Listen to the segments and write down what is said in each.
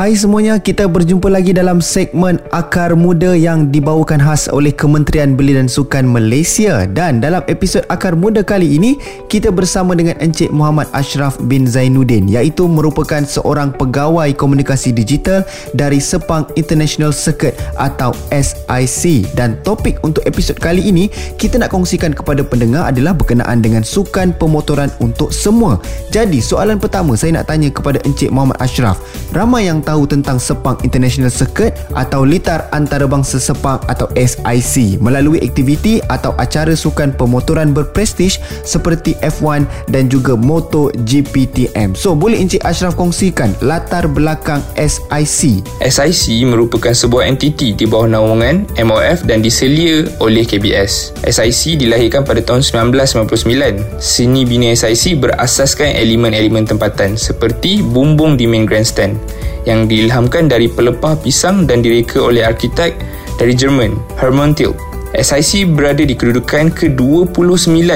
Hai semuanya, kita berjumpa lagi dalam segmen Akar Muda yang dibawakan khas oleh Kementerian Belia dan Sukan Malaysia. Dan dalam episod Akar Muda kali ini, kita bersama dengan Encik Muhammad Ashraf bin Zainuddin iaitu merupakan seorang pegawai komunikasi digital dari Sepang International Circuit atau SIC. Dan topik untuk episod kali ini, kita nak kongsikan kepada pendengar adalah berkenaan dengan sukan pemotoran untuk semua. Jadi, soalan pertama saya nak tanya kepada Encik Muhammad Ashraf. Ramai yang tahu tentang Sepang International Circuit atau Litar Antarabangsa Sepang atau SIC melalui aktiviti atau acara sukan pemotoran berprestij seperti F1 dan juga Moto GPTM. So, boleh Encik Ashraf kongsikan latar belakang SIC? SIC merupakan sebuah entiti di bawah naungan MOF dan diselia oleh KBS. SIC dilahirkan pada tahun 1999. Seni bina SIC berasaskan elemen-elemen tempatan seperti bumbung di main grandstand yang diilhamkan dari pelepah pisang dan direka oleh arkitek dari Jerman, Hermann Tilke. SIC berada di kedudukan ke-29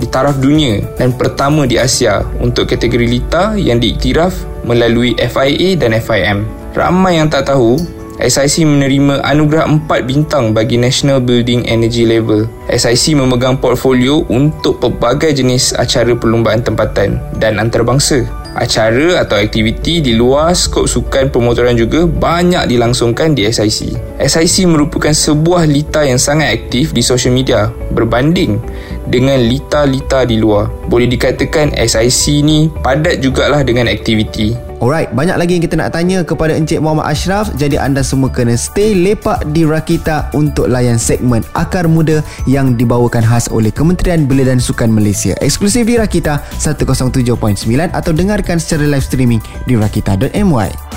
di taraf dunia dan pertama di Asia untuk kategori lita yang diiktiraf melalui FIA dan FIM. Ramai yang tak tahu, SIC menerima anugerah 4 bintang bagi National Building Energy Level. SIC memegang portfolio untuk pelbagai jenis acara perlumbaan tempatan dan antarabangsa. Acara atau aktiviti di luar skop sukan pemotoran juga banyak dilangsungkan di SIC. SIC merupakan sebuah lita yang sangat aktif di social media berbanding dengan lita-lita di luar. Boleh dikatakan SIC ni padat jugalah dengan aktiviti. Alright, banyak lagi yang kita nak tanya kepada Encik Muhammad Ashraf. Jadi anda semua kena stay lepak di Rakita untuk layan segmen Akar Muda yang dibawakan khas oleh Kementerian Belia dan Sukan Malaysia. Eksklusif di Rakita 107.9 atau dengarkan secara live streaming di rakita.my.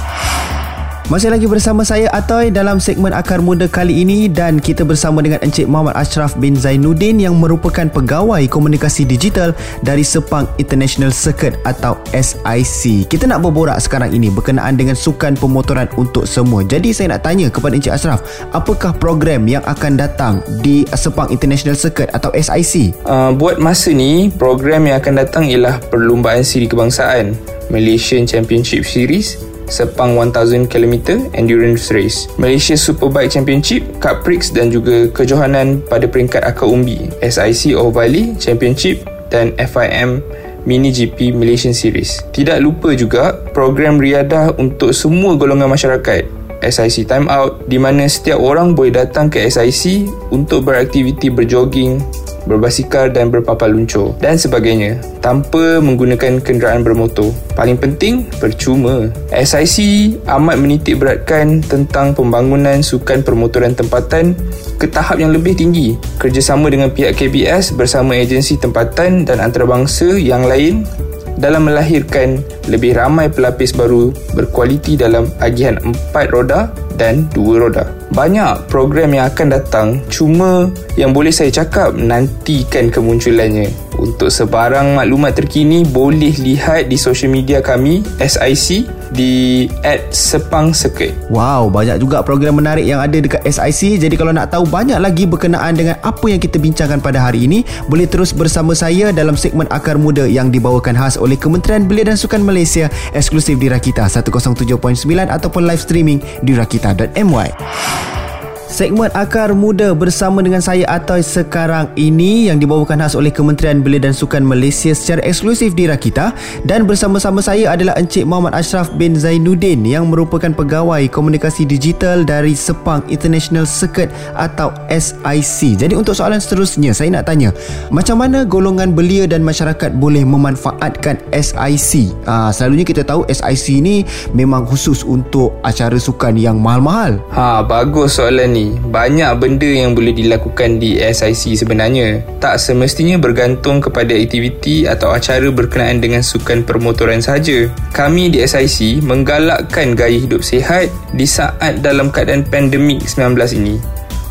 Masih lagi bersama saya Atoy dalam segmen Akar Muda kali ini dan kita bersama dengan Encik Muhammad Ashraf bin Zainuddin yang merupakan pegawai komunikasi digital dari Sepang International Circuit atau SIC. Kita nak berborak sekarang ini berkenaan dengan sukan pemotoran untuk semua. Jadi saya nak tanya kepada Encik Ashraf, apakah program yang akan datang di Sepang International Circuit atau SIC? Uh, buat masa ni, program yang akan datang ialah Perlumbaan Siri Kebangsaan Malaysian Championship Series Sepang 1000 km Endurance Race Malaysia Superbike Championship Cup Prix dan juga kejohanan pada peringkat akar umbi SIC Bali Championship dan FIM Mini GP Malaysian Series. Tidak lupa juga program riadah untuk semua golongan masyarakat SIC Time Out di mana setiap orang boleh datang ke SIC untuk beraktiviti berjoging, berbasikal dan berpapal luncur dan sebagainya tanpa menggunakan kenderaan bermotor. Paling penting, percuma. SIC amat menitik beratkan tentang pembangunan sukan permotoran tempatan ke tahap yang lebih tinggi. Kerjasama dengan pihak KBS bersama agensi tempatan dan antarabangsa yang lain dalam melahirkan lebih ramai pelapis baru berkualiti dalam agihan empat roda dan dua roda. Banyak program yang akan datang cuma yang boleh saya cakap nantikan kemunculannya. Untuk sebarang maklumat terkini boleh lihat di social media kami SIC di at Sepang Circuit. Wow, banyak juga program menarik yang ada dekat SIC. Jadi kalau nak tahu banyak lagi berkenaan dengan apa yang kita bincangkan pada hari ini, boleh terus bersama saya dalam segmen Akar Muda yang dibawakan khas oleh Kementerian Belia dan Sukan Malaysia eksklusif di Rakita 107.9 ataupun live streaming di rakita.my. Segmen Akar Muda bersama dengan saya Atoy sekarang ini yang dibawakan khas oleh Kementerian Belia dan Sukan Malaysia secara eksklusif di Rakita dan bersama-sama saya adalah Encik Muhammad Ashraf bin Zainuddin yang merupakan pegawai komunikasi digital dari Sepang International Circuit atau SIC. Jadi untuk soalan seterusnya saya nak tanya, macam mana golongan belia dan masyarakat boleh memanfaatkan SIC? Ah, selalunya kita tahu SIC ni memang khusus untuk acara sukan yang mahal-mahal. Ha, bagus soalan ni banyak benda yang boleh dilakukan di SIC sebenarnya. Tak semestinya bergantung kepada aktiviti atau acara berkenaan dengan sukan permotoran sahaja. Kami di SIC menggalakkan gaya hidup sihat di saat dalam keadaan pandemik 19 ini.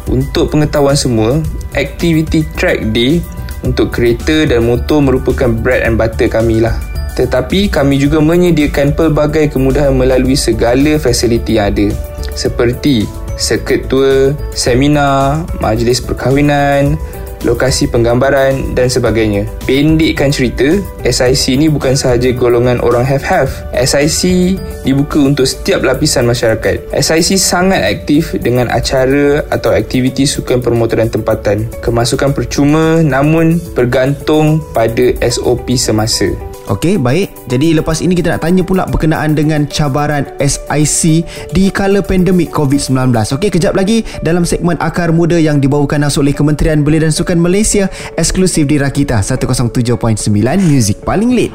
Untuk pengetahuan semua, aktiviti track day untuk kereta dan motor merupakan bread and butter kami lah. Tetapi kami juga menyediakan pelbagai kemudahan melalui segala fasiliti yang ada seperti sirkuit tour, seminar, majlis perkahwinan, lokasi penggambaran dan sebagainya. Pendekkan cerita, SIC ni bukan sahaja golongan orang have-have. SIC dibuka untuk setiap lapisan masyarakat. SIC sangat aktif dengan acara atau aktiviti sukan permotoran tempatan. Kemasukan percuma namun bergantung pada SOP semasa. Okey, baik. Jadi lepas ini kita nak tanya pula berkenaan dengan cabaran SIC di kala pandemik COVID-19. Okey, kejap lagi dalam segmen Akar Muda yang dibawakan khas oleh Kementerian Belia dan Sukan Malaysia eksklusif di Rakita 107.9 Music Paling Lead.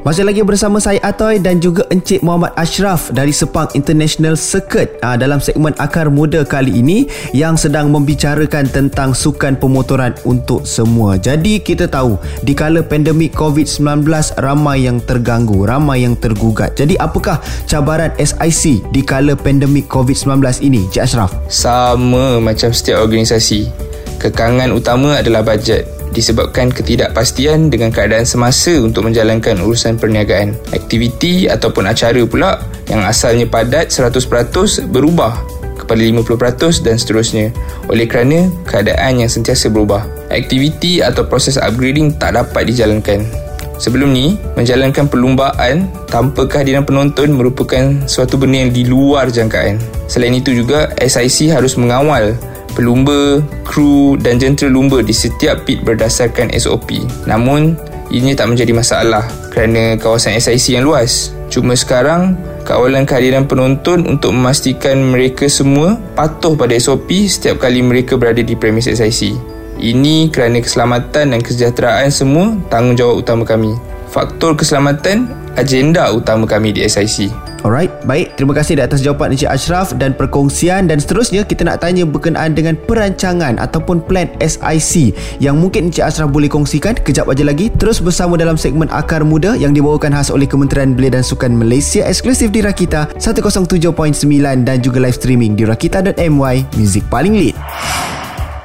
Masih lagi bersama saya Atoy dan juga Encik Muhammad Ashraf dari Sepang International Circuit aa, dalam segmen Akar Muda kali ini yang sedang membicarakan tentang sukan pemotoran untuk semua. Jadi kita tahu di kala pandemik COVID-19 ramai yang terganggu, ramai yang tergugat. Jadi apakah cabaran SIC di kala pandemik COVID-19 ini, Encik Ashraf? Sama macam setiap organisasi. Kekangan utama adalah bajet disebabkan ketidakpastian dengan keadaan semasa untuk menjalankan urusan perniagaan. Aktiviti ataupun acara pula yang asalnya padat 100% berubah kepada 50% dan seterusnya oleh kerana keadaan yang sentiasa berubah. Aktiviti atau proses upgrading tak dapat dijalankan. Sebelum ni, menjalankan perlumbaan tanpa kehadiran penonton merupakan suatu benda yang di luar jangkaan. Selain itu juga, SIC harus mengawal pelumba, kru dan jentera lumba di setiap pit berdasarkan SOP. Namun, ini tak menjadi masalah kerana kawasan SIC yang luas. Cuma sekarang, kawalan kehadiran penonton untuk memastikan mereka semua patuh pada SOP setiap kali mereka berada di premis SIC. Ini kerana keselamatan dan kesejahteraan semua tanggungjawab utama kami. Faktor keselamatan agenda utama kami di SIC. Alright, baik. Terima kasih di atas jawapan Encik Ashraf dan perkongsian dan seterusnya kita nak tanya berkenaan dengan perancangan ataupun plan SIC yang mungkin Encik Ashraf boleh kongsikan kejap aja lagi. Terus bersama dalam segmen Akar Muda yang dibawakan khas oleh Kementerian Belia dan Sukan Malaysia eksklusif di Rakita 107.9 dan juga live streaming di rakita.my Music Paling Lead.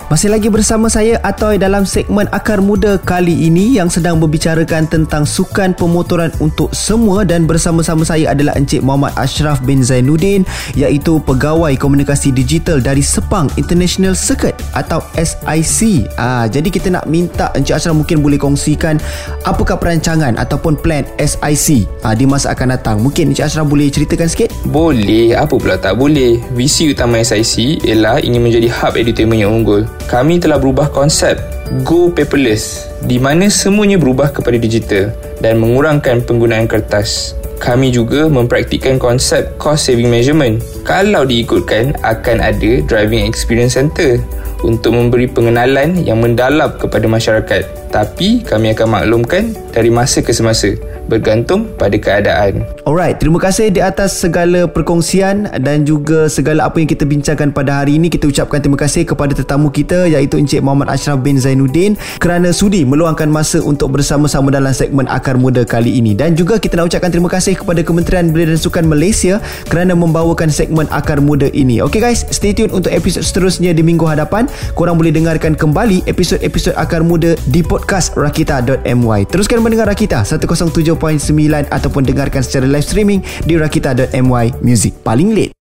Masih lagi bersama saya Atoy dalam segmen Akar Muda kali ini yang sedang membicarakan tentang sukan pemotoran untuk semua dan bersama-sama saya adalah Encik Muhammad Ashraf bin Zainuddin iaitu Pegawai Komunikasi Digital dari Sepang International Circuit atau SIC. Ah, jadi kita nak minta Encik Ashraf mungkin boleh kongsikan apakah perancangan ataupun plan SIC ah, di masa akan datang. Mungkin Encik Ashraf boleh ceritakan sikit? Boleh, apa pula tak boleh. Visi utama SIC ialah ingin menjadi hub edutainment yang unggul kami telah berubah konsep Go Paperless di mana semuanya berubah kepada digital dan mengurangkan penggunaan kertas. Kami juga mempraktikkan konsep cost saving measurement. Kalau diikutkan, akan ada driving experience center untuk memberi pengenalan yang mendalam kepada masyarakat. Tapi kami akan maklumkan dari masa ke semasa bergantung pada keadaan. Alright, terima kasih di atas segala perkongsian dan juga segala apa yang kita bincangkan pada hari ini. Kita ucapkan terima kasih kepada tetamu kita iaitu Encik Muhammad Ashraf bin Zainuddin kerana sudi meluangkan masa untuk bersama-sama dalam segmen Akar Muda kali ini. Dan juga kita nak ucapkan terima kasih kepada Kementerian Belia dan Sukan Malaysia kerana membawakan segmen Akar Muda ini. Okay guys, stay tune untuk episod seterusnya di minggu hadapan. Korang boleh dengarkan kembali episod-episod Akar Muda di podcast rakita.my. Teruskan mendengar Rakita 107 107.9 ataupun dengarkan secara live streaming di rakita.my Music Paling Late.